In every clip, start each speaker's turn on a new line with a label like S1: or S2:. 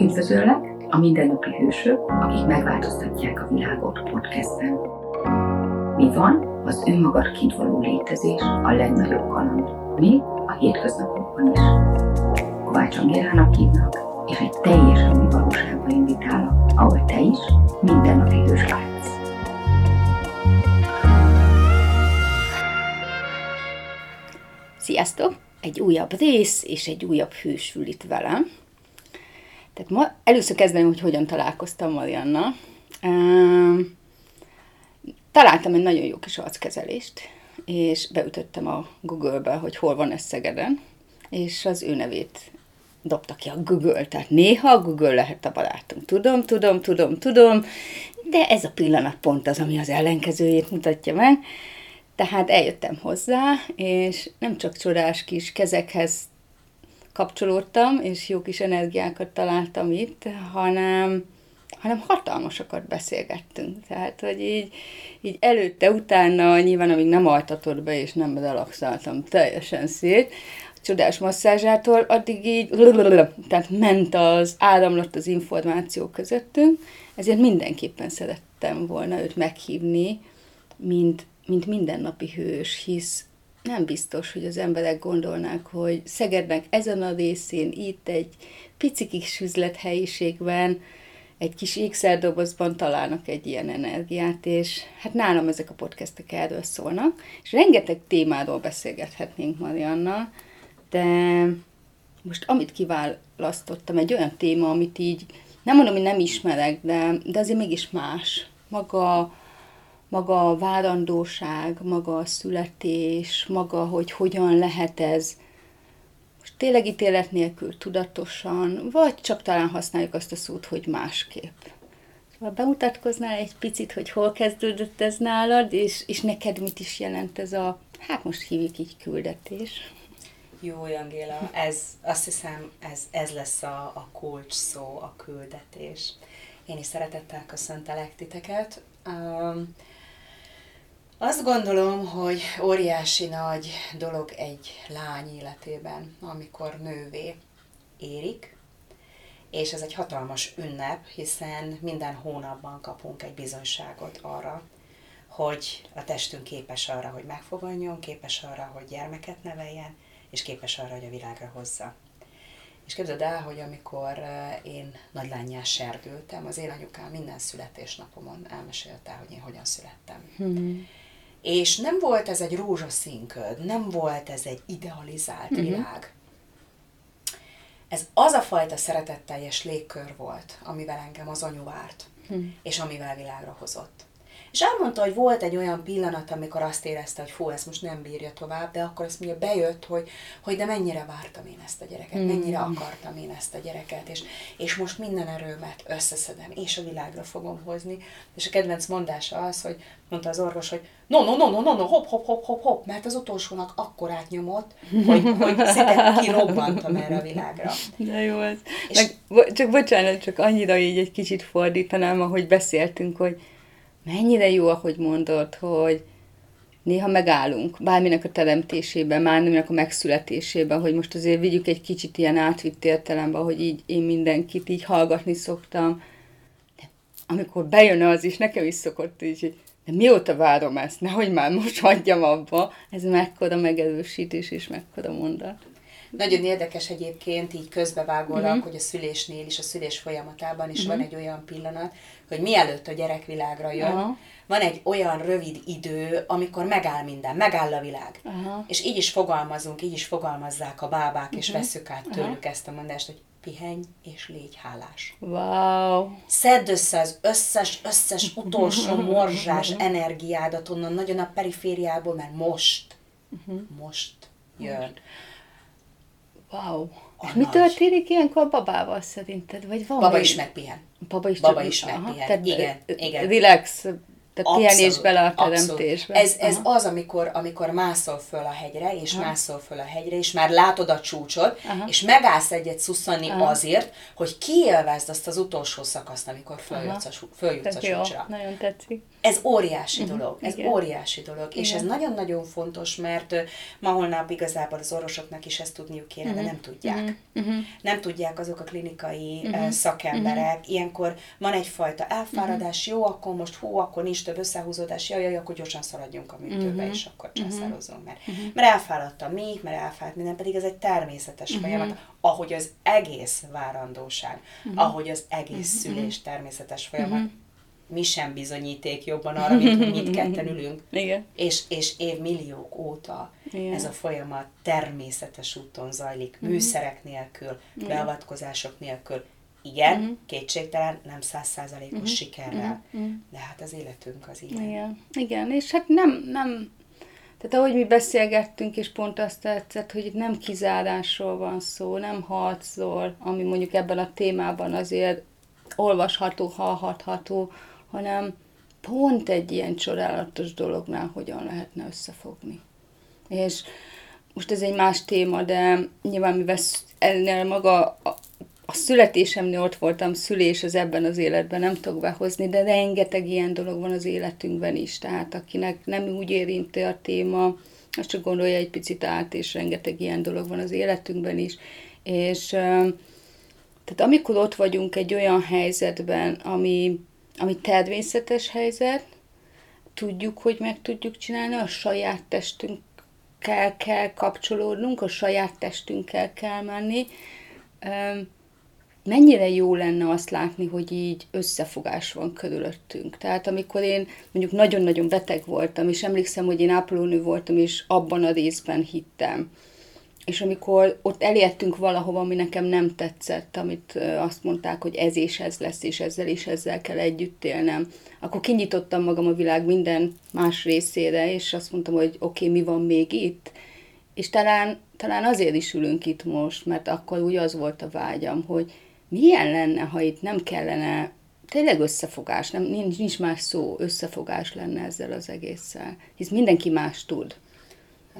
S1: Üdvözöllek a Mindennapi Hősök, akik megváltoztatják a világot podcastben. Mi van az önmagad kint való létezés a legnagyobb kaland, még a hétköznapokban is. Kovács Angélának hívnak, és egy teljesen új valóságba invitálok, ahol te is mindennapi hős lehetsz.
S2: Sziasztok! Egy újabb rész és egy újabb hősül itt velem. Tehát ma először kezdeném, hogy hogyan találkoztam Marianna. Találtam egy nagyon jó kis arckezelést, és beütöttem a Google-be, hogy hol van ez Szegeden, és az ő nevét dobta ki a Google, tehát néha a Google lehet a barátunk. Tudom, tudom, tudom, tudom, de ez a pillanat pont az, ami az ellenkezőjét mutatja meg. Tehát eljöttem hozzá, és nem csak csodás kis kezekhez kapcsolódtam, és jó kis energiákat találtam itt, hanem, hanem hatalmasokat beszélgettünk. Tehát, hogy így, így előtte, utána, nyilván amíg nem altatott be, és nem relaxáltam teljesen szét, csodás masszázsától, addig így, tehát ment az, áramlott az információ közöttünk, ezért mindenképpen szerettem volna őt meghívni, mint, mint mindennapi hős, hisz nem biztos, hogy az emberek gondolnák, hogy Szegednek ezen a részén, itt egy pici kis üzlethelyiségben, egy kis ékszerdobozban találnak egy ilyen energiát, és hát nálam ezek a podcastek erről szólnak, és rengeteg témáról beszélgethetnénk Marianna, de most amit kiválasztottam, egy olyan téma, amit így, nem mondom, hogy nem ismerek, de, de azért mégis más. Maga maga a várandóság, maga a születés, maga, hogy hogyan lehet ez most tényleg ítélet nélkül tudatosan, vagy csak talán használjuk azt a szót, hogy másképp. Szóval bemutatkoznál egy picit, hogy hol kezdődött ez nálad, és, és neked mit is jelent ez a, hát most hívjuk így küldetés.
S3: Jó, Angéla, ez, azt hiszem, ez, ez lesz a, a kulcs szó, a küldetés. Én is szeretettel köszöntelek titeket. Um, azt gondolom, hogy óriási nagy dolog egy lány életében, amikor nővé érik, és ez egy hatalmas ünnep, hiszen minden hónapban kapunk egy bizonyságot arra, hogy a testünk képes arra, hogy megfogadjon, képes arra, hogy gyermeket neveljen, és képes arra, hogy a világra hozza. És képzeld el, hogy amikor én nagylányás serdültem, az én anyukám minden születésnapomon elmesélte, hogy én hogyan születtem. Hmm. És nem volt ez egy rózsaszín köd, nem volt ez egy idealizált uh-huh. világ. Ez az a fajta szeretetteljes légkör volt, amivel engem az anyu várt, uh-huh. és amivel világra hozott. És elmondta, hogy volt egy olyan pillanat, amikor azt érezte, hogy fú, ez most nem bírja tovább, de akkor azt mondja, bejött, hogy, hogy de mennyire vártam én ezt a gyereket, mennyire hmm. akartam én ezt a gyereket, és, és most minden erőmet összeszedem, és a világra fogom hozni. És a kedvenc mondása az, hogy mondta az orvos, hogy no, no, no, no, no, no, hop, hop, hop, hop, hop, mert az utolsónak akkor átnyomott, hogy, hogy szinte kirobbantam erre a világra.
S2: De jó ez. És Meg, csak bocsánat, csak annyira így egy kicsit fordítanám, ahogy beszéltünk, hogy mennyire jó, ahogy mondod, hogy néha megállunk bárminek a teremtésében, bárminek a megszületésében, hogy most azért vigyük egy kicsit ilyen átvitt értelembe, hogy így én mindenkit így hallgatni szoktam. De amikor bejön az is, nekem is szokott így, de mióta várom ezt, nehogy már most hagyjam abba, ez mekkora megerősítés és mekkora mondat.
S3: Nagyon érdekes egyébként így közbevágólag, uh-huh. hogy a szülésnél is, a szülés folyamatában is uh-huh. van egy olyan pillanat, hogy mielőtt a gyerek világra jön, uh-huh. van egy olyan rövid idő, amikor megáll minden, megáll a világ. Uh-huh. És így is fogalmazunk, így is fogalmazzák a bábák, uh-huh. és veszük át tőlük uh-huh. ezt a mondást, hogy pihenj és légy hálás.
S2: Wow.
S3: Szedd össze az összes, összes utolsó morzsás energiádat onnan nagyon a perifériából, mert most, uh-huh. most jön.
S2: Wow. És nagy. mi történik ilyenkor babával szerinted? Vagy van
S3: Baba még? is megpihen.
S2: Baba is,
S3: Baba is megpihen. Tehát, igen, igen.
S2: Relax, Tehát pihenés bele a teremtésbe.
S3: Ez, ez az, amikor, amikor mászol föl a hegyre, és Aha. mászol föl a hegyre, és már látod a csúcsot, Aha. és megállsz egyet szusszani Aha. azért, hogy kiélvezd azt az utolsó szakaszt, amikor följutsz a, följutsz a csúcsra.
S2: nagyon tetszik.
S3: Ez óriási uh-huh. dolog, ez Igen. óriási dolog, Igen. és ez nagyon-nagyon fontos, mert ma holnap igazából az orvosoknak is ezt tudniuk kéne, uh-huh. de nem tudják. Uh-huh. Nem tudják azok a klinikai uh-huh. szakemberek. Uh-huh. Ilyenkor van egyfajta elfáradás, uh-huh. jó, akkor most hú, akkor nincs több összehúzódás, jaj, jaj, akkor gyorsan szaladjunk a műtőbe, uh-huh. és akkor császározunk, mert, uh-huh. mert elfáradt a mi, mert elfáradt minden, pedig ez egy természetes uh-huh. folyamat, ahogy az egész várandóság, uh-huh. ahogy az egész uh-huh. szülés természetes folyamat. Uh-huh mi sem bizonyíték jobban arra, mint hogy mit ketten ülünk.
S2: Igen.
S3: És, és évmilliók óta Igen. ez a folyamat természetes úton zajlik, uh-huh. műszerek nélkül, Igen. beavatkozások nélkül. Igen, uh-huh. kétségtelen, nem százszázalékos uh-huh. sikerrel, uh-huh. de hát az életünk az ilyen.
S2: Igen, Igen. és hát nem, nem, tehát ahogy mi beszélgettünk, és pont azt tetszett, hogy itt nem kizárásról van szó, nem harcról, ami mondjuk ebben a témában azért olvasható, hallhatható, hanem pont egy ilyen csodálatos dolognál hogyan lehetne összefogni. És most ez egy más téma, de nyilván mivel ennél maga a, születésemnél ott voltam, szülés az ebben az életben nem tudok behozni, de rengeteg ilyen dolog van az életünkben is, tehát akinek nem úgy érinti a téma, azt csak gondolja egy picit át, és rengeteg ilyen dolog van az életünkben is. És tehát amikor ott vagyunk egy olyan helyzetben, ami ami természetes helyzet, tudjuk, hogy meg tudjuk csinálni, a saját testünkkel kell kapcsolódnunk, a saját testünkkel kell menni. Mennyire jó lenne azt látni, hogy így összefogás van körülöttünk. Tehát amikor én mondjuk nagyon-nagyon beteg voltam, és emlékszem, hogy én ápolónő voltam, és abban a részben hittem, és amikor ott elértünk valahova, ami nekem nem tetszett, amit azt mondták, hogy ez és ez lesz, és ezzel és ezzel kell együtt élnem, akkor kinyitottam magam a világ minden más részére, és azt mondtam, hogy oké, okay, mi van még itt? És talán, talán azért is ülünk itt most, mert akkor úgy az volt a vágyam, hogy milyen lenne, ha itt nem kellene tényleg összefogás, nem, nincs, nincs más szó, összefogás lenne ezzel az egésszel, hisz mindenki más tud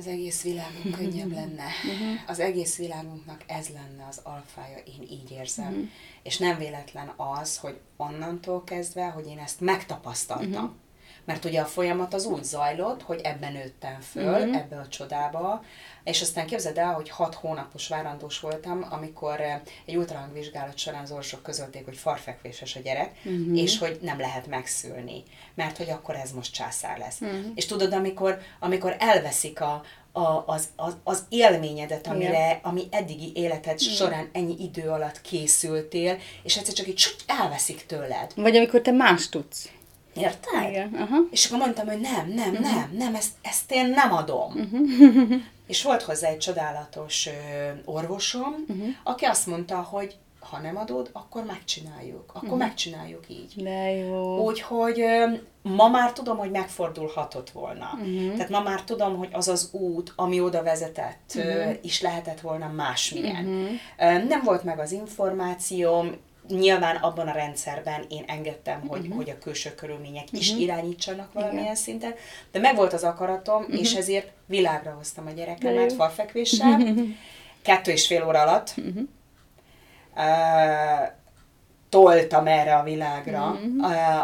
S3: az egész világunk könnyebb lenne. Uh-huh. Az egész világunknak ez lenne az alfája, én így érzem. Uh-huh. És nem véletlen az, hogy onnantól kezdve, hogy én ezt megtapasztaltam. Uh-huh. Mert ugye a folyamat az úgy zajlott, hogy ebben nőttem föl, uh-huh. ebbe a csodába, és aztán képzeld el, hogy hat hónapos várandós voltam, amikor eh, egy ultrahangvizsgálat során az orvosok közölték, hogy farfekvéses a gyerek, uh-huh. és hogy nem lehet megszülni, mert hogy akkor ez most császár lesz. Uh-huh. És tudod, amikor, amikor elveszik a, a, az, az, az élményedet, amire, ami eddigi életed Igen. során ennyi idő alatt készültél, és egyszer csak így elveszik tőled.
S2: Vagy amikor te más tudsz.
S3: Érted?
S2: Igen. Aha.
S3: És akkor mondtam, hogy nem, nem, uh-huh. nem, nem, ezt, ezt én nem adom. Uh-huh. És volt hozzá egy csodálatos ö, orvosom, uh-huh. aki azt mondta, hogy ha nem adod, akkor megcsináljuk. Akkor uh-huh. megcsináljuk így.
S2: De jó.
S3: Úgyhogy ma már tudom, hogy megfordulhatott volna. Uh-huh. Tehát ma már tudom, hogy az az út, ami oda vezetett, uh-huh. is lehetett volna másmilyen. Uh-huh. Nem volt meg az információm, nyilván abban a rendszerben én engedtem, hogy, uh-huh. hogy a külső körülmények uh-huh. is irányítsanak valamilyen Igen. szinten, de meg volt az akaratom, uh-huh. és ezért világra hoztam a gyerekemet falfekvéssel, kettő és fél óra alatt. Uh-huh. Uh, toltam erre a világra. Mm-hmm.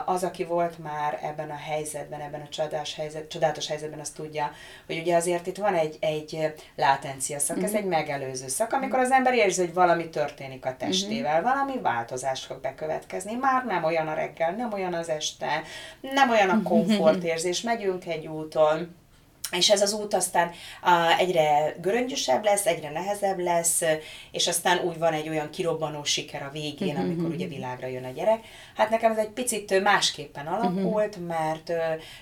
S3: Az, aki volt már ebben a helyzetben, ebben a csodás helyzet, csodálatos helyzetben, azt tudja, hogy ugye azért itt van egy, egy látencia szak, mm-hmm. ez mhm. egy megelőző szak, amikor az ember érzi, hogy valami történik a testével, mm-hmm. valami változás fog bekövetkezni. Már nem olyan a reggel, nem olyan az este, nem olyan a komfortérzés, megyünk egy úton, és ez az út aztán uh, egyre göröngyösebb lesz, egyre nehezebb lesz, és aztán úgy van egy olyan kirobbanó siker a végén, uh-huh. amikor ugye világra jön a gyerek. Hát nekem ez egy picit másképpen alakult, uh-huh. mert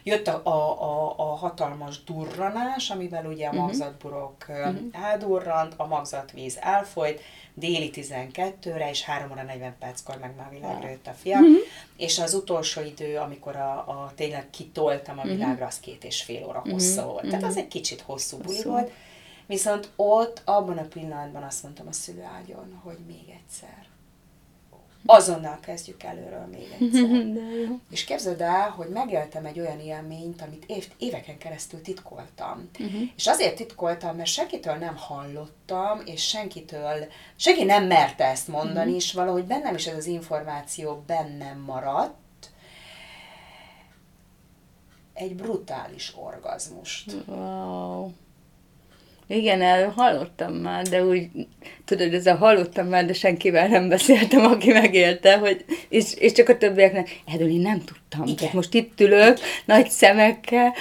S3: jött a, a, a, a hatalmas durranás, amivel ugye a magzatburok uh-huh. eldurrant, a magzatvíz elfolyt, déli 12-re, és 3 óra 40 perckor meg már világra jött a fia. Uh-huh. És az utolsó idő, amikor a, a tényleg kitoltam a mhm. világra, az két és fél óra hossza uh-huh. Volt. Tehát az egy kicsit hosszú buli volt. Viszont ott, abban a pillanatban azt mondtam a szülőágyon, hogy még egyszer. azonnal kezdjük előről még egyszer. És képzeld el, hogy megéltem egy olyan élményt, amit év, éveken keresztül titkoltam. Uh-huh. És azért titkoltam, mert senkitől nem hallottam, és senkitől, senki nem merte ezt mondani, uh-huh. és valahogy bennem is ez az információ bennem maradt, egy brutális orgazmust.
S2: Wow. Igen, el hallottam már, de úgy, tudod, ez a hallottam már, de senkivel nem beszéltem, aki megélte, hogy, és, és csak a többieknek, erről én nem tudtam. Igen. Tehát most itt ülök, nagy szemekkel,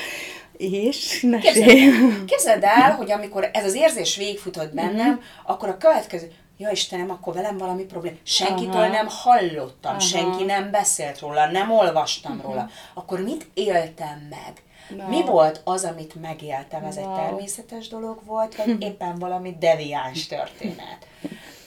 S2: és
S3: képzeld, képzeld el, hogy amikor ez az érzés végigfutott bennem, uh-huh. akkor a következő, ja Istenem, akkor velem valami probléma. Senkitől Aha. nem hallottam, Aha. senki nem beszélt róla, nem olvastam uh-huh. róla. Akkor mit éltem meg? No. Mi volt az, amit megéltem? Ez no. egy természetes dolog volt, vagy éppen valami deviáns történet?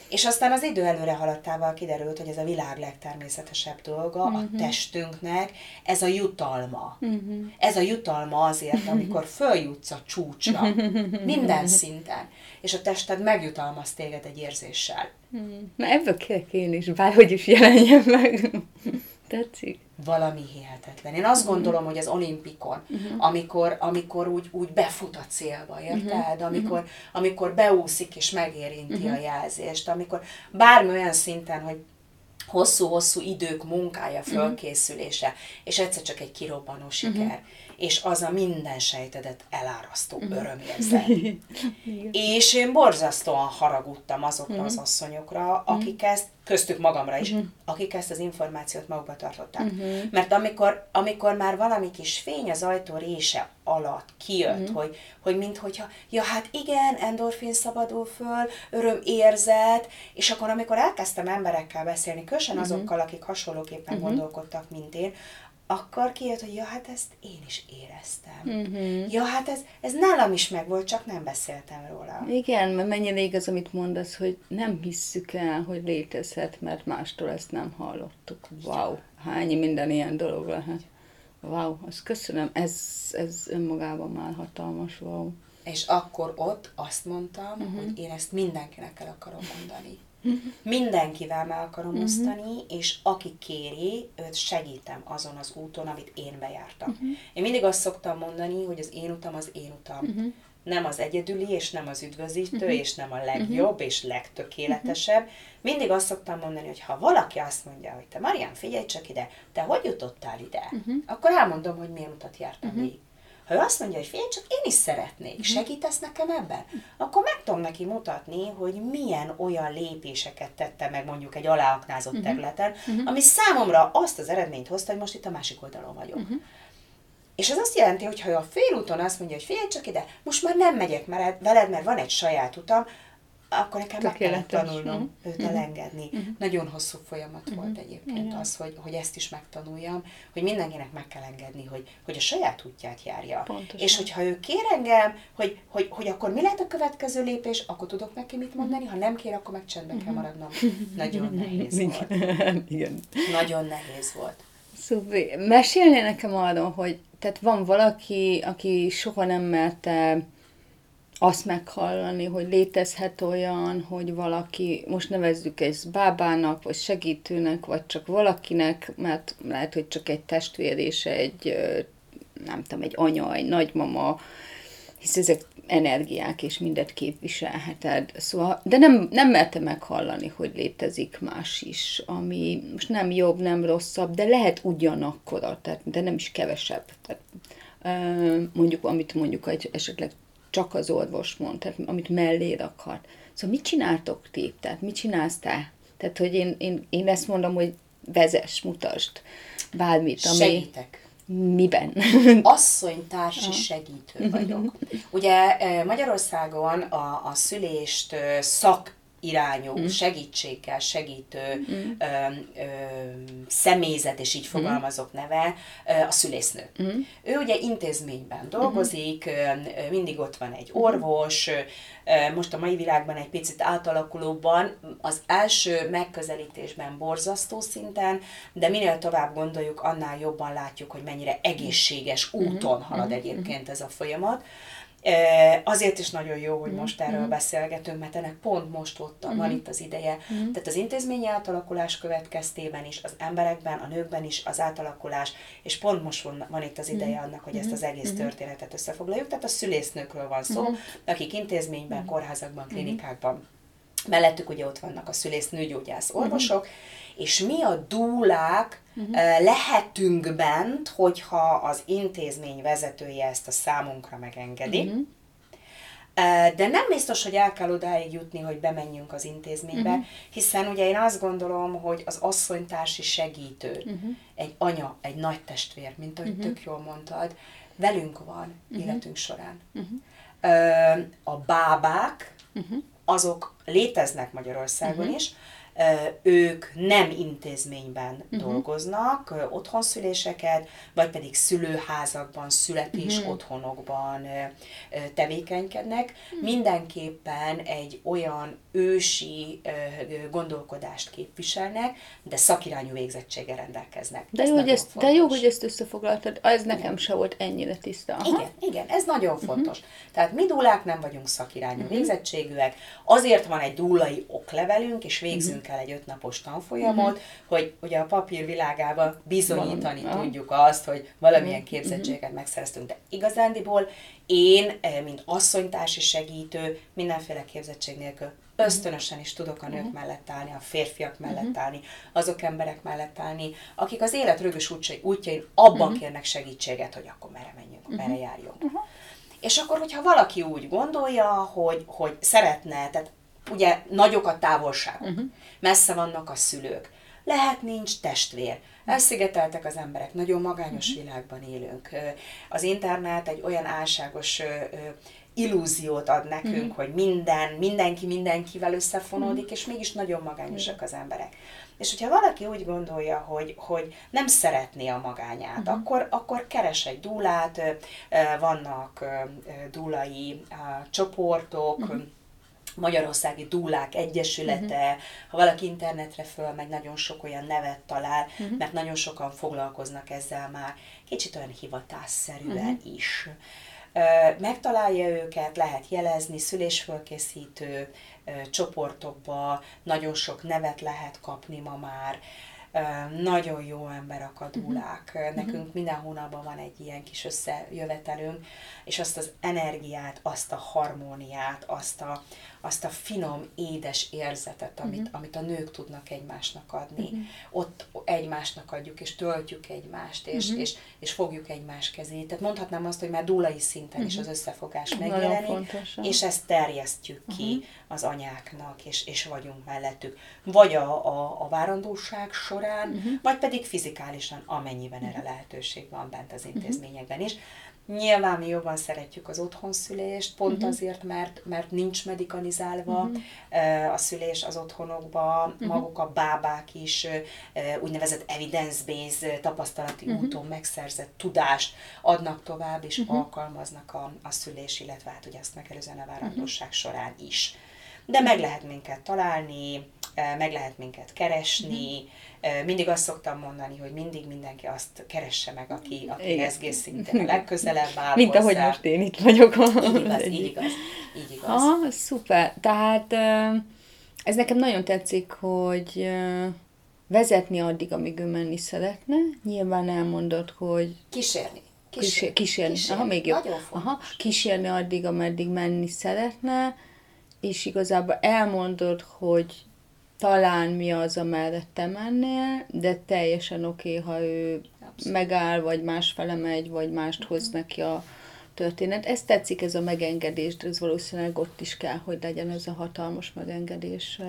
S3: És aztán az idő előre haladtával kiderült, hogy ez a világ legtermészetesebb dolga, uh-huh. a mhm. testünknek, ez a jutalma. Uh-huh. Ez a jutalma azért, amikor följutsz a csúcsra, minden szinten, és a tested megjutalmaz téged egy érzéssel.
S2: Na ebből kérek én is, bárhogy is jelenjen meg. Tetszik?
S3: Valami hihetetlen. Én azt uh-huh. gondolom, hogy az olimpikon, uh-huh. amikor, amikor úgy, úgy befut a célba, érted? Uh-huh. Amikor, amikor beúszik és megérinti uh-huh. a jelzést, amikor bármi olyan szinten, hogy hosszú-hosszú idők munkája, fölkészülése, uh-huh. és egyszer csak egy kirobbanó siker. Uh-huh és az a minden sejtedet elárasztó uh-huh. örömérzet. és én borzasztóan haragudtam azokra uh-huh. az asszonyokra, akik ezt, köztük magamra is, akik ezt az információt magukba tartották. Mert amikor, amikor már valami kis fény az ajtó része alatt kijött, hogy, hogy minthogyha, ja hát igen, endorfin szabadul föl, öröm érzet, és akkor amikor elkezdtem emberekkel beszélni, uh-huh. azokkal, akik hasonlóképpen gondolkodtak, mint én, akkor kijött, hogy ja, hát ezt én is éreztem. Uh-huh. Ja, hát ez, ez nálam is megvolt, csak nem beszéltem róla.
S2: Igen, mert mennyire igaz, amit mondasz, hogy nem hisszük el, hogy létezhet, mert mástól ezt nem hallottuk. Wow, hány minden ilyen dolog lehet. Wow, azt köszönöm, ez, ez önmagában már hatalmas, wow.
S3: És akkor ott azt mondtam, uh-huh. hogy én ezt mindenkinek el akarom mondani. Mindenkivel meg akarom uh-huh. osztani, és aki kéri, őt segítem azon az úton, amit én bejártam. Uh-huh. Én mindig azt szoktam mondani, hogy az én utam az én utam. Uh-huh. Nem az egyedüli, és nem az üdvözítő, uh-huh. és nem a legjobb, uh-huh. és legtökéletesebb. Uh-huh. Mindig azt szoktam mondani, hogy ha valaki azt mondja, hogy te Marian, figyelj csak ide, te hogy jutottál ide? Uh-huh. Akkor elmondom, hogy milyen utat jártam uh-huh. végig. Ha ő azt mondja, hogy figyelj, csak én is szeretnék, uh-huh. segítesz nekem ebben? Akkor meg tudom neki mutatni, hogy milyen olyan lépéseket tette meg mondjuk egy aláaknázott uh-huh. területen, uh-huh. ami számomra azt az eredményt hozta, hogy most itt a másik oldalon vagyok. És ez azt jelenti, hogy ha a félúton azt mondja, hogy figyelj csak ide, most már nem megyek veled, mert van egy saját utam, akkor nekem meg kellett tanulnom uh-huh. őt uh-huh. elengedni. Uh-huh. Nagyon hosszú folyamat uh-huh. volt egyébként uh-huh. az, hogy, hogy ezt is megtanuljam, hogy mindenkinek meg kell engedni, hogy, hogy a saját útját járja. Pontosan. És hogyha ő kér engem, hogy, hogy, hogy akkor mi lehet a következő lépés, akkor tudok neki mit mondani, ha nem kér, akkor meg csendben uh-huh. kell maradnom. Nagyon nehéz volt. Igen. Nagyon nehéz volt.
S2: Szupi. Mesélnél nekem arról, hogy tehát van valaki, aki soha nem merte azt meghallani, hogy létezhet olyan, hogy valaki, most nevezzük ezt bábának, vagy segítőnek, vagy csak valakinek, mert lehet, hogy csak egy testvér és egy, nem tudom, egy anya, egy nagymama, hisz ezek energiák, és mindet képviselheted. Szóval, de nem, nem merte meghallani, hogy létezik más is, ami most nem jobb, nem rosszabb, de lehet ugyanakkora, tehát, de nem is kevesebb. Tehát, mondjuk, amit mondjuk egy esetleg csak az orvos mond, tehát amit mellé akart. Szóval mit csináltok ti? Tehát mit csinálsz te? Tehát, hogy én, én, én ezt mondom, hogy vezess, mutasd bármit, ami...
S3: Segítek.
S2: Miben?
S3: Asszonytársi segítő vagyok. Ugye Magyarországon a, a szülést szak irányú mm. segítséggel segítő mm. ö, ö, személyzet, és így mm. fogalmazok neve, a szülésznő. Mm. Ő ugye intézményben dolgozik, mm. mindig ott van egy orvos, most a mai világban egy picit átalakulóban, az első megközelítésben borzasztó szinten, de minél tovább gondoljuk, annál jobban látjuk, hogy mennyire egészséges úton halad egyébként ez a folyamat Azért is nagyon jó, hogy most erről beszélgetünk, mert ennek pont most ott van itt az ideje. Tehát az intézményi átalakulás következtében is, az emberekben, a nőkben is az átalakulás, és pont most van, van itt az ideje annak, hogy ezt az egész történetet összefoglaljuk. Tehát a szülésznőkről van szó, akik intézményben, kórházakban, klinikákban mellettük ugye ott vannak a szülész nőgyógyász orvosok, és mi a dúlák uh-huh. lehetünk bent, hogyha az intézmény vezetője ezt a számunkra megengedi. Uh-huh. De nem biztos, hogy el kell odáig jutni, hogy bemenjünk az intézménybe, uh-huh. hiszen ugye én azt gondolom, hogy az asszonytársi segítő, uh-huh. egy anya, egy nagy testvér, mint ahogy uh-huh. tök jól mondtad, velünk van uh-huh. életünk során. Uh-huh. A bábák, uh-huh. Azok léteznek Magyarországon uh-huh. is, ők nem intézményben uh-huh. dolgoznak, otthonszüléseket, vagy pedig szülőházakban, születés uh-huh. otthonokban tevékenykednek. Uh-huh. Mindenképpen egy olyan ősi gondolkodást képviselnek, de szakirányú végzettséggel rendelkeznek.
S2: De jó, hogy ezt, de jó, hogy ezt összefoglaltad, ez nekem se volt ennyire tiszta.
S3: Aha. Igen, igen, ez nagyon fontos. Uh-huh. Tehát mi dúlák nem vagyunk szakirányú uh-huh. végzettségűek, azért van egy dúlai oklevelünk, és végzünk uh-huh. el egy ötnapos tanfolyamot, uh-huh. hogy ugye a papír világában bizonyítani Valami. tudjuk azt, hogy valamilyen uh-huh. képzettséget megszereztünk. De igazándiból én, mint asszonytársi segítő, mindenféle képzettség nélkül ösztönösen is tudok a nők uh-huh. mellett állni, a férfiak mellett uh-huh. állni, azok emberek mellett állni, akik az élet rögös útjain abban uh-huh. kérnek segítséget, hogy akkor merre menjünk, uh-huh. merre járjunk. Uh-huh. És akkor, hogyha valaki úgy gondolja, hogy, hogy szeretne, tehát ugye nagyok a távolságok, uh-huh. messze vannak a szülők, lehet nincs testvér, elszigeteltek az emberek, nagyon magányos uh-huh. világban élünk. Az internet egy olyan álságos illúziót ad nekünk, mm. hogy minden, mindenki mindenkivel összefonódik, mm. és mégis nagyon magányosak az emberek. És hogyha valaki úgy gondolja, hogy, hogy nem szeretné a magányát, mm. akkor, akkor keres egy dúlát, vannak dúlai csoportok, mm. Magyarországi Dúlák Egyesülete, uh-huh. ha valaki internetre fölmegy, nagyon sok olyan nevet talál, uh-huh. mert nagyon sokan foglalkoznak ezzel már, kicsit olyan hivatásszerűen uh-huh. is megtalálja őket, lehet jelezni, szülésfölkészítő csoportokba, nagyon sok nevet lehet kapni ma már, nagyon jó ember akadulák. Uh-huh. Nekünk minden hónapban van egy ilyen kis összejövetelünk, és azt az energiát, azt a harmóniát, azt a, azt a finom, édes érzetet, amit, uh-huh. amit a nők tudnak egymásnak adni. Uh-huh. Ott egymásnak adjuk, és töltjük egymást, és, uh-huh. és, és fogjuk egymás kezét. Tehát mondhatnám azt, hogy már dúlai szinten uh-huh. is az összefogás megjelenik, és ezt terjesztjük ki uh-huh. az anyáknak, és, és vagyunk mellettük. Vagy a, a, a várandóság során, uh-huh. vagy pedig fizikálisan, amennyiben uh-huh. erre lehetőség van bent az intézményekben is. Nyilván mi jobban szeretjük az otthonszülést, pont uh-huh. azért, mert, mert nincs medikanizálva uh-huh. a szülés az otthonokba, uh-huh. maguk a bábák is úgynevezett evidence-based tapasztalati uh-huh. úton megszerzett tudást adnak tovább, és uh-huh. alkalmaznak a, a szülés, illetve hát ugye azt megelőzően a várandóság uh-huh. során is. De meg lehet minket találni, meg lehet minket keresni. Uh-huh. Mindig azt szoktam mondani, hogy mindig mindenki azt keresse meg, aki, aki rezgés szinten a legközelebb áll
S2: Mint
S3: hozzá.
S2: ahogy most én itt vagyok.
S3: Így igaz, így igaz. Így igaz.
S2: Ah, szuper. Tehát ez nekem nagyon tetszik, hogy vezetni addig, amíg ő menni szeretne. Nyilván elmondod, hogy...
S3: Kísérni.
S2: Kísérni. Kísérni. kísérni. Aha, még jobb. Aha, kísérni addig, ameddig menni szeretne, és igazából elmondod, hogy talán mi az, amellett te mennél, de teljesen oké, okay, ha ő Abszolút. megáll, vagy másfele megy, vagy mást hoz neki a történet. Ez tetszik, ez a megengedés, de ez valószínűleg ott is kell, hogy legyen ez a hatalmas megengedés.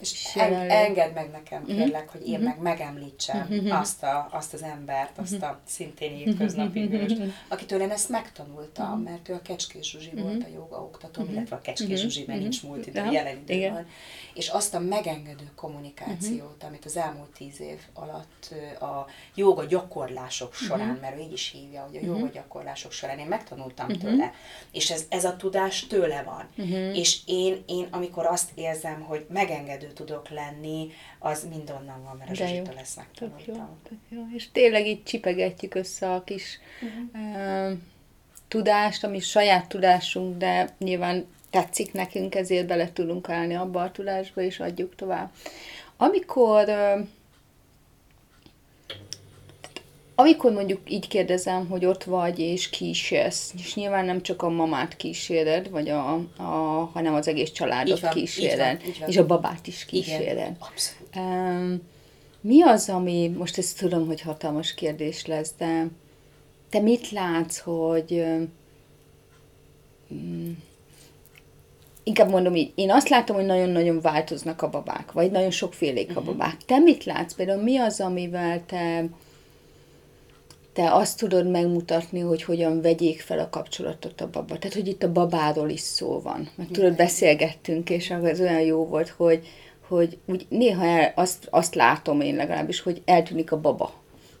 S3: És en, engedd meg nekem, mhm. kérlek, uh-huh. hogy én uh-huh. meg megemlítsem uh-huh. azt, a, azt az embert, azt a szintén hétköznapi hőst, akitől én ezt megtanultam, uh-huh. mert ő a Kecskés Zsuzsi uh-huh. volt a joga oktató, uh-huh. illetve a Kecskés uh-huh. Zsuzsi megint uh-huh. múlt idő, jelen időben. És azt a megengedő kommunikációt, uh-huh. amit az elmúlt tíz év alatt a joga gyakorlások során, uh-huh. mert ő így is hívja, hogy a joga uh-huh. gyakorlások során én megtanultam uh-huh. tőle, és ez, ez a tudás tőle van. Uh-huh. És én, én, amikor azt érzem, hogy megengedő megengedő tudok lenni, az mind onnan van, mert a Zsuzsitől ezt megtanultam.
S2: Tök jó, tök jó. És tényleg így csipegetjük össze a kis uh-huh. uh, tudást, ami saját tudásunk, de nyilván tetszik nekünk, ezért bele tudunk állni abba a tudásba, és adjuk tovább. Amikor amikor mondjuk így kérdezem, hogy ott vagy és kísérsz, és nyilván nem csak a mamát kíséred, vagy a, a, hanem az egész családot van, kíséred, így van, így van. és a babát is kíséred. Igen, abszolút. Um, mi az, ami, most ezt tudom, hogy hatalmas kérdés lesz, de te mit látsz, hogy um, inkább mondom így, én azt látom, hogy nagyon-nagyon változnak a babák, vagy nagyon sokfélék uh-huh. a mhm. babák. Te mit látsz? Például mi az, amivel te te azt tudod megmutatni, hogy hogyan vegyék fel a kapcsolatot a baba. Tehát, hogy itt a babáról is szó van. Mert tudod, beszélgettünk, és az olyan jó volt, hogy, hogy úgy néha el, azt, azt látom én legalábbis, hogy eltűnik a baba.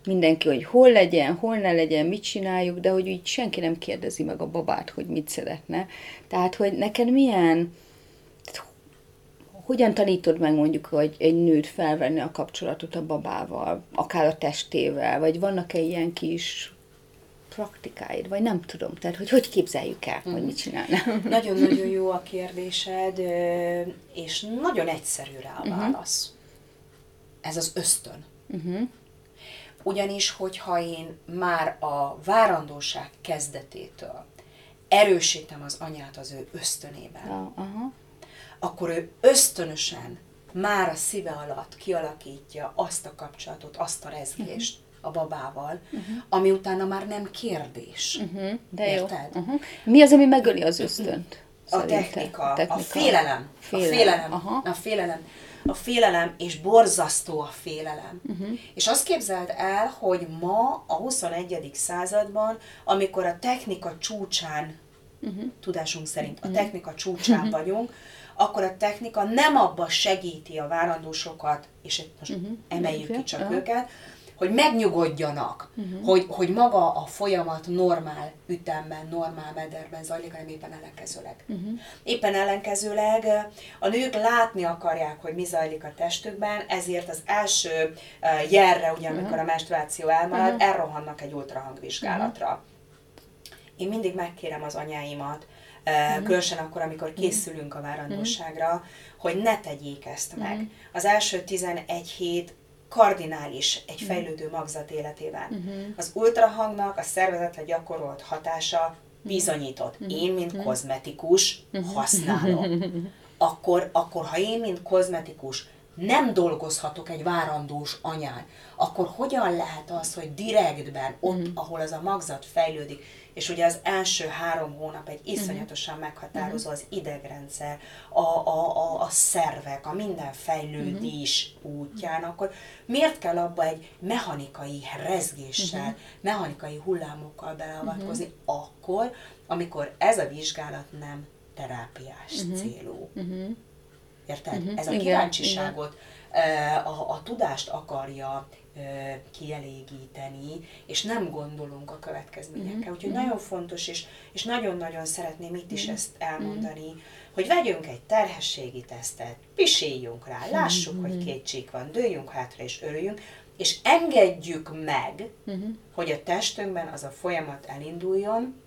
S2: Mindenki, hogy hol legyen, hol ne legyen, mit csináljuk, de hogy úgy senki nem kérdezi meg a babát, hogy mit szeretne. Tehát, hogy neked milyen, hogyan tanítod meg mondjuk, hogy egy nőt felvenni a kapcsolatot a babával, akár a testével, vagy vannak-e ilyen kis praktikáid, vagy nem tudom, tehát hogy hogy képzeljük el, hogy mit csinálna?
S3: Nagyon-nagyon jó a kérdésed, és nagyon egyszerű rá a mhm. válasz. Uh-huh. Ez az ösztön. Uh-huh. Ugyanis, hogyha én már a várandóság kezdetétől erősítem az anyát az ő ösztönében, uh-huh akkor ő ösztönösen már a szíve alatt kialakítja azt a kapcsolatot, azt a rezgést uh-huh. a babával, uh-huh. ami utána már nem kérdés. Uh-huh.
S2: De Érted? jó. Uh-huh. Mi az, ami megöli az ösztönt?
S3: A technika, a technika, a félelem. félelem. A félelem. Aha. A félelem. A félelem, és borzasztó a félelem. Uh-huh. És azt képzeld el, hogy ma a 21. században, amikor a technika csúcsán, uh-huh. tudásunk szerint a technika csúcsán uh-huh. vagyunk, akkor a technika nem abba segíti a várandósokat, és most uh-huh. emeljük ki csak uh-huh. őket, hogy megnyugodjanak, uh-huh. hogy, hogy maga a folyamat normál ütemben, normál mederben zajlik, hanem éppen ellenkezőleg. Uh-huh. Éppen ellenkezőleg a nők látni akarják, hogy mi zajlik a testükben, ezért az első uh, jelre, ugye, amikor uh-huh. a menstruáció elmarad, uh-huh. elrohannak egy ultrahangvizsgálatra. Uh-huh. Én mindig megkérem az anyáimat, uh-huh. különösen akkor, amikor mhm. készülünk a várandóságra, hogy ne tegyék ezt meg. Uh-huh. Az első 11 hét kardinális egy fejlődő magzat életében. Uh-huh. Az ultrahangnak a szervezetre gyakorolt hatása bizonyított. Uh-huh. Én, mint uh-huh. kozmetikus, használom. Akkor, akkor, ha én, mint kozmetikus nem dolgozhatok egy várandós anyán, akkor hogyan lehet az, hogy direktben, ott, mm. ahol az a magzat fejlődik, és ugye az első három hónap egy iszonyatosan meghatározó az idegrendszer, a, a, a, a szervek, a minden fejlődés útján, akkor miért kell abba egy mechanikai rezgéssel, mechanikai hullámokkal beleavatkozni akkor, amikor ez a vizsgálat nem terápiás uh-huh. célú. Uh-huh. Érted? Uh-huh. Ez a kíváncsiságot, a, a tudást akarja kielégíteni, és nem gondolunk a következményekkel. Uh-huh. Úgyhogy uh-huh. nagyon fontos, és, és nagyon-nagyon szeretném itt is uh-huh. ezt elmondani, uh-huh. hogy vegyünk egy terhességi tesztet, piséljünk rá, lássuk, uh-huh. hogy két csík van, dőljünk hátra és örüljünk, és engedjük meg, uh-huh. hogy a testünkben az a folyamat elinduljon,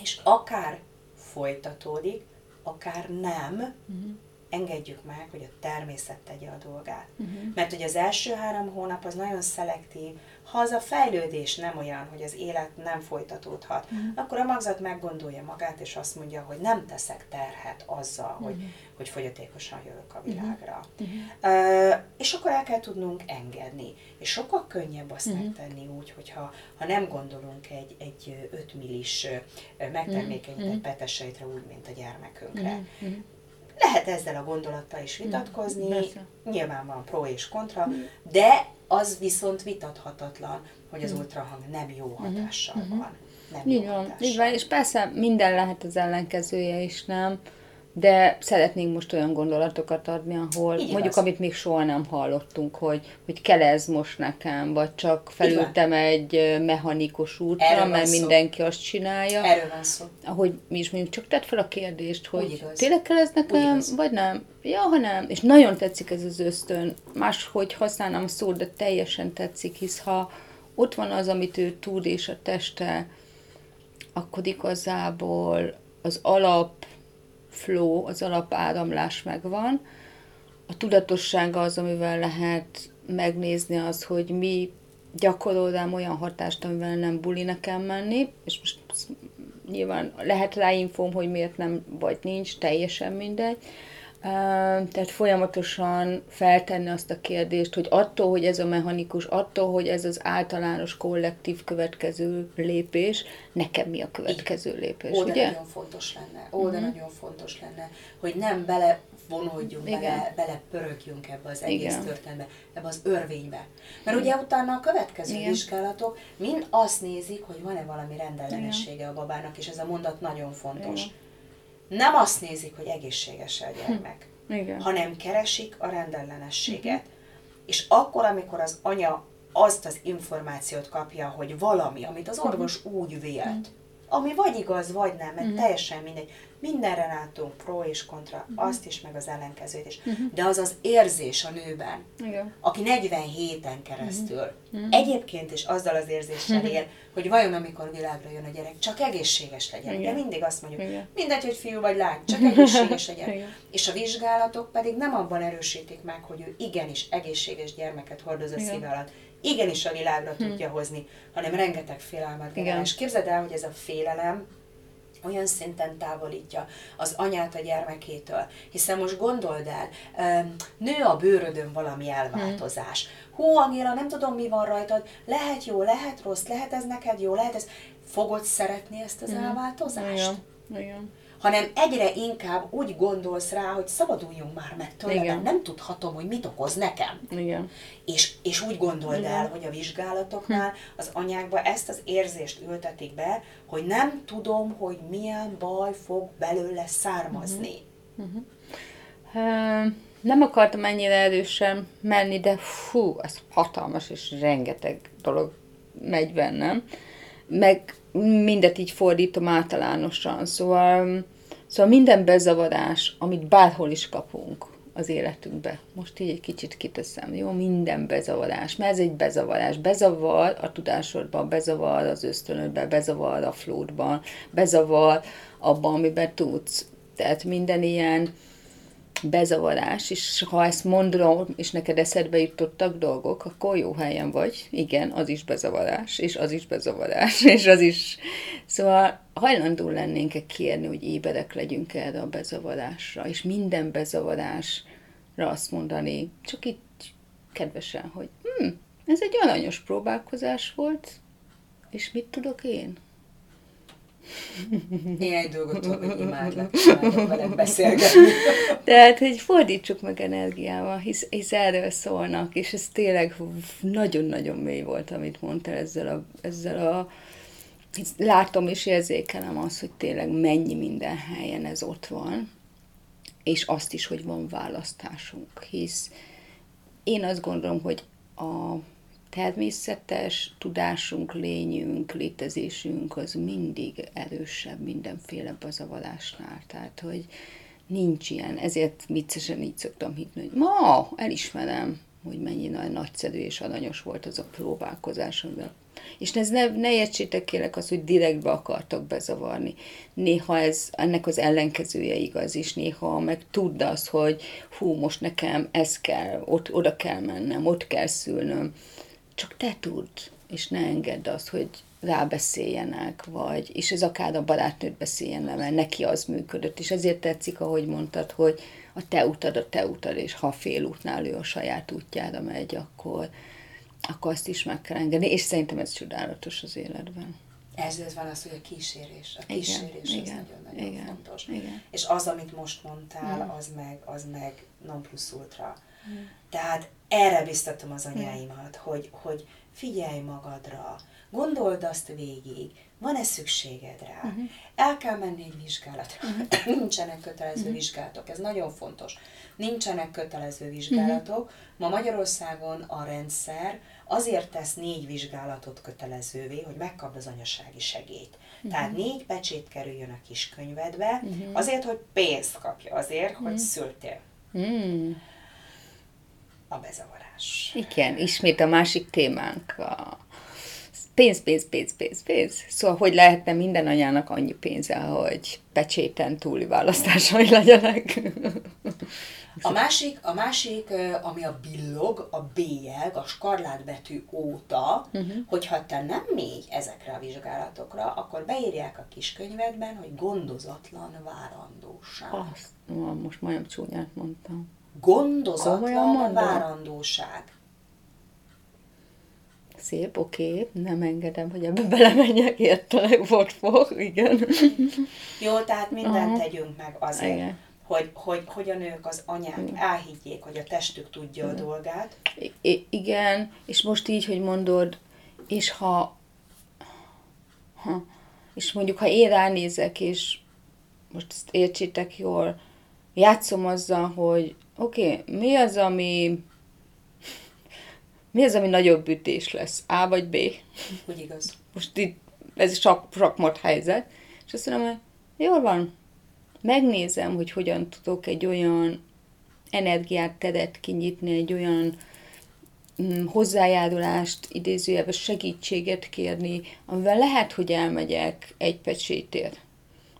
S3: és akár folytatódik, akár nem, uh-huh engedjük meg, hogy a természet tegye a dolgát. Uh-huh. Mert hogy az első három hónap az nagyon szelektív, ha az a fejlődés nem olyan, hogy az élet nem folytatódhat, uh-huh. akkor a magzat meggondolja magát, és azt mondja, hogy nem teszek terhet azzal, uh-huh. hogy, hogy fogyatékosan jövök a világra. Uh-huh. Uh, és akkor el kell tudnunk engedni. És sokkal könnyebb azt uh-huh. megtenni úgy, hogyha ha nem gondolunk egy, egy 5 millis megtermékenyített uh-huh. petesejtre úgy, mint a gyermekünkre. Uh-huh. Lehet ezzel a gondolattal is vitatkozni, Persze. nyilván van pro és kontra, de az viszont vitathatatlan, hogy az ultrahang nem jó hatással van. Nem
S2: így van, hatással. így van, és persze minden lehet az ellenkezője is, nem? De szeretnénk most olyan gondolatokat adni, ahol Így mondjuk, az. amit még soha nem hallottunk, hogy, hogy kell ez most nekem, vagy csak felültem egy mechanikus útra, Erről mert mindenki azt csinálja.
S3: Erről van szó.
S2: Ahogy mi is mondjuk csak tett fel a kérdést, hogy tényleg kell ez nekem, vagy nem. Ja, ha nem. És nagyon tetszik ez az ösztön. Máshogy használnám a szót, de teljesen tetszik, hisz ha ott van az, amit ő tud, és a teste akkor igazából az alap flow, az alapáramlás megvan. A tudatossága az, amivel lehet megnézni az, hogy mi gyakorol rám olyan hatást, amivel nem buli nekem menni, és most nyilván lehet rá hogy miért nem, vagy nincs, teljesen mindegy. Tehát folyamatosan feltenni azt a kérdést, hogy attól, hogy ez a mechanikus, attól, hogy ez az általános kollektív következő lépés, nekem mi a következő lépés,
S3: de
S2: ugye?
S3: nagyon fontos lenne, ó, de nagyon fontos lenne, hogy nem bele vonódjunk,
S2: Igen.
S3: bele, bele pörögjünk ebbe az egész
S2: Igen.
S3: történetbe, ebbe az örvénybe. Mert ugye utána a következő
S2: Igen.
S3: vizsgálatok mind azt nézik, hogy van-e valami rendellenessége a babának, és ez a mondat nagyon fontos.
S2: Igen.
S3: Nem azt nézik, hogy egészséges a gyermek,
S2: Igen.
S3: hanem keresik a rendellenességet. És akkor, amikor az anya azt az információt kapja, hogy valami, amit az orvos úgy vélt, ami vagy igaz, vagy nem, mert teljesen mindegy. Mindenre látunk pro és kontra, azt is, meg az ellenkezőt is. De az az érzés a nőben,
S2: Igen.
S3: aki 47-en keresztül egyébként is azzal az érzéssel él, hogy vajon amikor világra jön a gyerek, csak egészséges legyen. De
S2: Igen.
S3: mindig azt mondjuk,
S2: Igen.
S3: mindegy, hogy fiú vagy lány, csak egészséges legyen.
S2: Igen.
S3: És a vizsgálatok pedig nem abban erősítik meg, hogy ő igenis egészséges gyermeket hordoz a szíve alatt, igenis a világra tudja hozni, hanem rengeteg félelmet generál. És képzeld el, hogy ez a félelem olyan szinten távolítja az anyát a gyermekétől. Hiszen most gondold el, nő a bőrödön valami elváltozás. Hú, Angéla, nem tudom, mi van rajtad, lehet jó, lehet rossz, lehet ez neked jó, lehet ez... Fogod szeretni ezt az elváltozást?
S2: Igen. Igen.
S3: Hanem egyre inkább úgy gondolsz rá, hogy szabaduljunk már meg tőle,
S2: Igen.
S3: mert nem tudhatom, hogy mit okoz nekem.
S2: Igen.
S3: És, és úgy gondold el, hogy a vizsgálatoknál az anyákba ezt az érzést ültetik be, hogy nem tudom, hogy milyen baj fog belőle származni.
S2: Ö, Nem akartam ennyire erősen menni, de fú, ez hatalmas és rengeteg dolog megy bennem. Meg mindet így fordítom általánosan. Szóval, szóval minden bezavarás, amit bárhol is kapunk az életünkbe. Most így egy kicsit kiteszem, jó? Minden bezavarás, mert ez egy bezavarás. Bezavar a tudásodban, bezavar az ösztönödben, bezavar a flódban, bezavar abban, amiben tudsz. Tehát minden ilyen bezavarás, és ha ezt mondom, és neked eszedbe jutottak dolgok, akkor jó helyen vagy. Igen, az is bezavarás, és az is bezavarás, és az is... Szóval hajlandó lennénk-e kérni, hogy éberek legyünk erre a bezavarásra, és minden bezavarásra azt mondani, csak itt kedvesen, hogy hm, ez egy aranyos próbálkozás volt, és mit tudok én?
S3: Én egy dolgot tudok, hogy imádlak, imádok veled beszélgetni.
S2: Tehát, hogy fordítsuk meg energiával, hisz, hisz erről szólnak, és ez tényleg nagyon-nagyon mély volt, amit mondtál ezzel a, ezzel a látom és érzékelem azt, hogy tényleg mennyi minden helyen ez ott van, és azt is, hogy van választásunk, hisz én azt gondolom, hogy a természetes tudásunk, lényünk, létezésünk az mindig erősebb mindenféle bezavarásnál. Tehát, hogy nincs ilyen. Ezért viccesen így szoktam hitni, hogy ma elismerem, hogy mennyi nagy, nagyszerű és aranyos volt az a próbálkozás, amivel és ez ne, ne értsétek kérlek azt, hogy direktbe akartak bezavarni. Néha ez, ennek az ellenkezője igaz is, néha meg tudd azt, hogy hú, most nekem ez kell, ott, oda kell mennem, ott kell szülnöm. Csak te tudd, és ne engedd azt, hogy rábeszéljenek, vagy, és ez akár a barátnőt beszéljen le, mert neki az működött, és ezért tetszik, ahogy mondtad, hogy a te utad a te utad, és ha fél útnál ő a saját útjára megy, akkor, akkor azt is meg kell engedni, és szerintem ez csodálatos az életben.
S3: Ezért van az, hogy a kísérés. A
S2: Igen,
S3: kísérés az
S2: igen,
S3: nagyon-nagyon
S2: igen,
S3: fontos.
S2: igen.
S3: És az, amit most mondtál, az meg, az meg non plus ultra. Tehát erre biztatom az anyáimat, hogy, hogy figyelj magadra, gondold azt végig, van-e szükséged rá? El kell menni egy vizsgálatra. Nincsenek kötelező vizsgálatok, ez nagyon fontos. Nincsenek kötelező vizsgálatok. Ma Magyarországon a rendszer azért tesz négy vizsgálatot kötelezővé, hogy megkapd az anyasági segélyt. Tehát négy pecsét kerüljön a kis könyvedbe, azért, hogy pénzt kapja, azért, hogy szültél. A bezavarás.
S2: Igen, ismét a másik témánk, a pénz, pénz, pénz, pénz, pénz. Szóval, hogy lehetne minden anyának annyi pénze, hogy pecséten túli választásai legyenek.
S3: A másik, a másik, ami a billog, a bélyeg, a skarlátbetű óta, uh-huh. hogyha te nem mégy ezekre a vizsgálatokra, akkor beírják a kiskönyvedben, hogy gondozatlan várandóság.
S2: Azt, most majdnem csúnyát mondtam.
S3: Gondozatlan várandóság.
S2: Szép, oké, okay. nem engedem, hogy ebbe belemenjek, értelek, volt fog, igen.
S3: Jó, tehát mindent uh-huh. tegyünk meg azért. Igen hogy, hogy, hogy a nők, az anyák mm. elhiggyék, hogy a testük tudja mm. a dolgát.
S2: I- igen, és most így, hogy mondod, és ha, ha és mondjuk, ha én ránézek, és most ezt értsétek jól, játszom azzal, hogy oké, okay, mi az, ami mi az, ami nagyobb ütés lesz? A vagy B?
S3: Úgy igaz.
S2: Most itt ez sok, sok helyzet, és azt mondom, hogy jól van, megnézem, hogy hogyan tudok egy olyan energiát, tedet kinyitni, egy olyan mm, hozzájárulást, idézőjelben segítséget kérni, amivel lehet, hogy elmegyek egy pecsétért.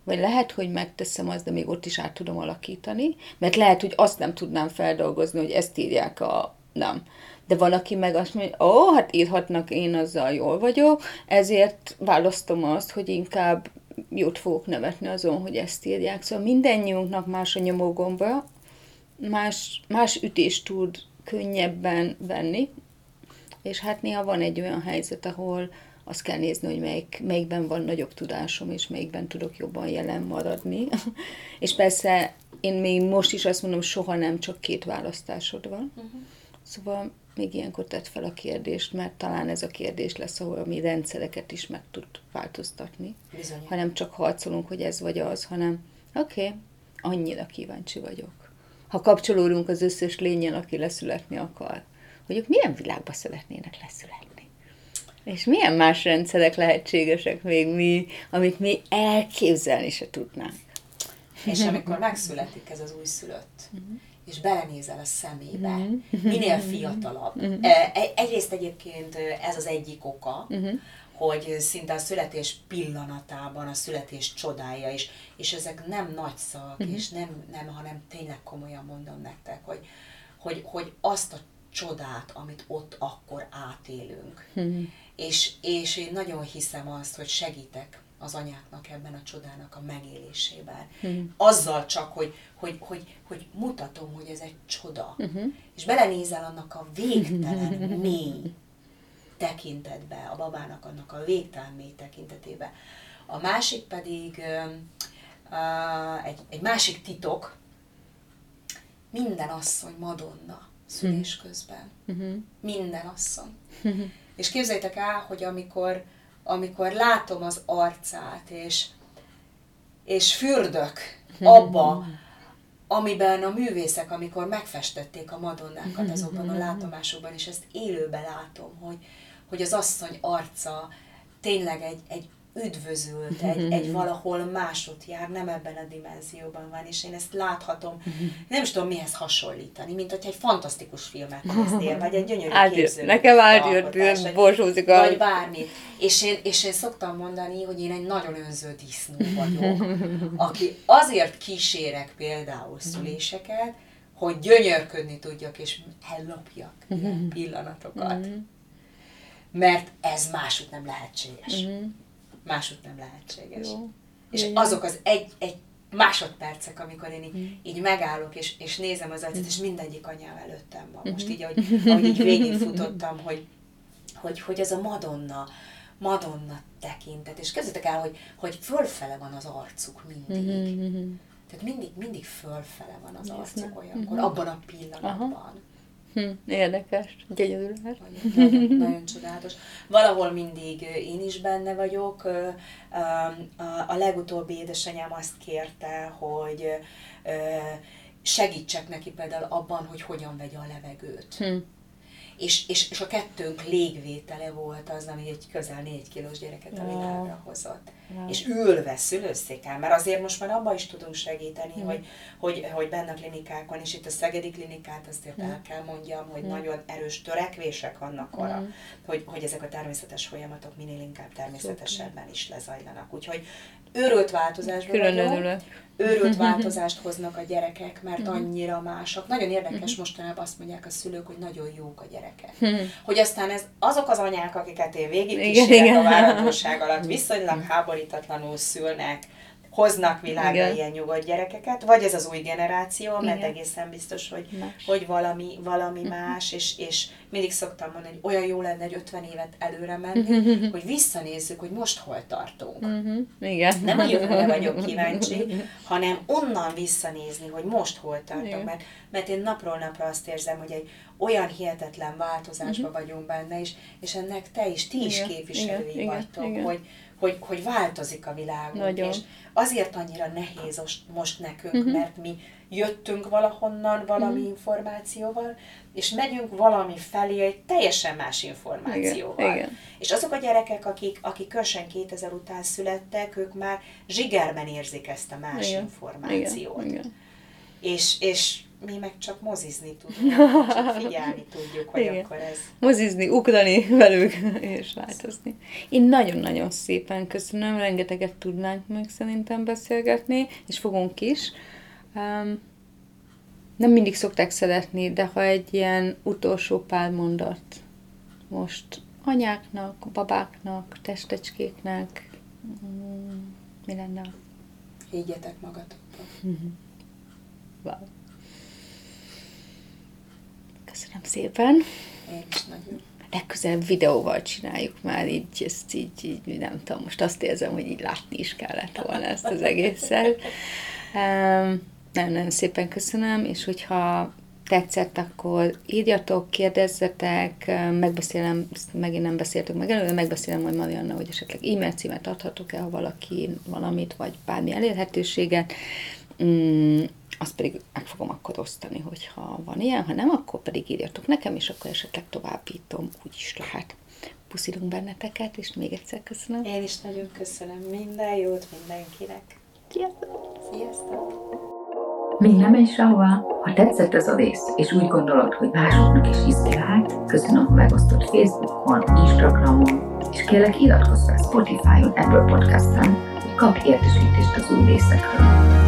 S2: Vagy lehet, hogy megteszem azt, de még ott is át tudom alakítani, mert lehet, hogy azt nem tudnám feldolgozni, hogy ezt írják a... nem. De van, aki meg azt mondja, ó, hát írhatnak, én azzal jól vagyok, ezért választom azt, hogy inkább jót fogok nevetni azon, hogy ezt írják. Szóval mindennyiunknak más a nyomógomba, más, más ütést tud könnyebben venni, és hát néha van egy olyan helyzet, ahol azt kell nézni, hogy melyik, melyikben van nagyobb tudásom, és melyikben tudok jobban jelen maradni. és persze én még most is azt mondom, soha nem csak két választásod van. Uh-huh. Szóval még ilyenkor tett fel a kérdést, mert talán ez a kérdés lesz, ahol a mi rendszereket is meg tud változtatni. Bizony. Hanem csak harcolunk, hogy ez vagy az, hanem oké, okay, annyira kíváncsi vagyok. Ha kapcsolódunk az összes lényen, aki leszületni akar, hogy ők milyen világba szeretnének leszületni. És milyen más rendszerek lehetségesek még mi, amit mi elképzelni se tudnánk.
S3: És amikor megszületik ez az újszülött, uh-huh és belenézel a szemébe, mm-hmm. minél fiatalabb. Mm-hmm. Egyrészt egyébként ez az egyik oka, mm-hmm. hogy szinte a születés pillanatában a születés csodája is, és ezek nem nagy szavak, mm-hmm. és nem, nem, hanem tényleg komolyan mondom nektek, hogy, hogy, hogy azt a csodát, amit ott akkor átélünk. Mm-hmm. És, és én nagyon hiszem azt, hogy segítek az anyáknak ebben a csodának a megélésében. Hmm. Azzal csak, hogy, hogy, hogy, hogy mutatom, hogy ez egy csoda. Uh-huh. És belenézel annak a végtelen mély tekintetbe, a babának annak a végtelen mély tekintetébe. A másik pedig uh, egy, egy másik titok, minden asszony Madonna szülés közben. Uh-huh. Minden asszony. Uh-huh. És képzeljétek el, hogy amikor amikor látom az arcát, és, és fürdök abba, amiben a művészek, amikor megfestették a madonnákat azokban a látomásokban, és ezt élőben látom, hogy, hogy az asszony arca tényleg egy, egy üdvözült, egy, egy valahol másot jár, nem ebben a dimenzióban van, és én ezt láthatom, nem is tudom mihez hasonlítani, mint hogy egy fantasztikus filmet néztél, vagy egy gyönyörű képző.
S2: Nekem átjött, borsózik a...
S3: Vagy bármi. És én, és én szoktam mondani, hogy én egy nagyon önző disznó vagyok, aki azért kísérek például szüléseket, hogy gyönyörködni tudjak, és ellopjak ilyen pillanatokat. Mert ez máshogy nem lehetséges máshogy nem lehetséges. Jó. És Jó. azok az egy, egy másodpercek, amikor én így, mm. így megállok, és, és nézem az arcát, és mindegyik anyám előttem van. Most így, ahogy, ahogy így végigfutottam, hogy, hogy, hogy ez a Madonna, Madonna tekintet, és kezdetek el, hogy, hogy fölfele van az arcuk mindig. Tehát mindig, mindig fölfele van az arcuk olyankor, abban a pillanatban. Aha.
S2: Hm, érdekes, gyönyörű.
S3: Nagyon, nagyon csodálatos. Valahol mindig én is benne vagyok. A legutóbbi édesanyám azt kérte, hogy segítsek neki például abban, hogy hogyan vegye a levegőt. Hm. És, és, és a kettőnk légvétele volt az, ami egy közel négy kilós gyereket a világra hozott. Ja. És ülve szülőszéken, mert azért most már abban is tudunk segíteni, mm. hogy, hogy, hogy benne a klinikákon, és itt a Szegedi klinikát azért mm. el kell mondjam, hogy mm. nagyon erős törekvések vannak arra, mm. hogy, hogy ezek a természetes folyamatok minél inkább természetesebben is lezajlanak. Úgyhogy őrült változásban Külön vagyunk. Örülök őrült változást hoznak a gyerekek, mert mhm. annyira másak. Nagyon érdekes mhm. mostanában azt mondják a szülők, hogy nagyon jók a gyerekek. Mhm. Hogy aztán ez azok az anyák, akiket én végig a várhatóság alatt viszonylag háborítatlanul szülnek, hoznak világra Igen. ilyen nyugodt gyerekeket, vagy ez az új generáció, mert Igen. egészen biztos, hogy, hogy valami, valami uh-huh. más, és, és mindig szoktam mondani, hogy olyan jó lenne egy 50 évet előre menni, uh-huh. hogy visszanézzük, hogy most hol tartunk. Uh-huh. Igen. Nem a jövőre vagyok kíváncsi, hanem onnan visszanézni, hogy most hol tartunk, mert, mert én napról napra azt érzem, hogy egy olyan hihetetlen változásban uh-huh. vagyunk benne, és, és ennek te is, ti is képviselői Igen. vagytok, Igen. hogy hogy, hogy változik a világunk, Nagyon. és azért annyira nehéz most nekünk, uh-huh. mert mi jöttünk valahonnan valami uh-huh. információval, és megyünk valami felé egy teljesen más információval. Igen, igen. És azok a gyerekek, akik, akik kösen 2000 után születtek, ők már zsigerben érzik ezt a más igen, információt. Igen, igen. És, és mi meg csak mozizni tudunk, csak figyelni tudjuk, hogy Igen. akkor ez...
S2: Mozizni, ugrani velük, és változni. Én nagyon-nagyon szépen köszönöm, rengeteget tudnánk még szerintem beszélgetni, és fogunk is. Um, nem mindig szokták szeretni, de ha egy ilyen utolsó pár mondat most anyáknak, babáknak, testecskéknek, mm, mi lenne?
S3: Higgyetek magatokban.
S2: Wow. Köszönöm szépen.
S3: Én is nagyon.
S2: Legközelebb videóval csináljuk már, így, ezt így, így, nem tudom, most azt érzem, hogy így látni is kellett volna ezt az egészet. Um, nagyon-nagyon szépen köszönöm, és hogyha tetszett, akkor írjatok, kérdezzetek, megbeszélem, megint nem beszéltük meg előre, megbeszélem majd Marianna, hogy esetleg e-mail címet adhatok-e, ha valaki valamit, vagy bármi elérhetőséget. Mm, azt pedig meg fogom akkor osztani, hogyha van ilyen, ha nem, akkor pedig írjatok nekem, és akkor esetleg továbbítom, úgy is lehet. Puszilunk benneteket, és még egyszer köszönöm.
S3: Én is nagyon köszönöm. Minden jót mindenkinek.
S2: Sziasztok!
S3: Sziasztok!
S1: Még nem egy sehova. Ha tetszett ez a rész, és úgy gondolod, hogy másoknak is inspirált, köszönöm, ha megosztod Facebookon, Instagramon, és kérlek iratkozz fel Spotify-on, Apple Podcast-en, hogy kapj értesítést az új részekről.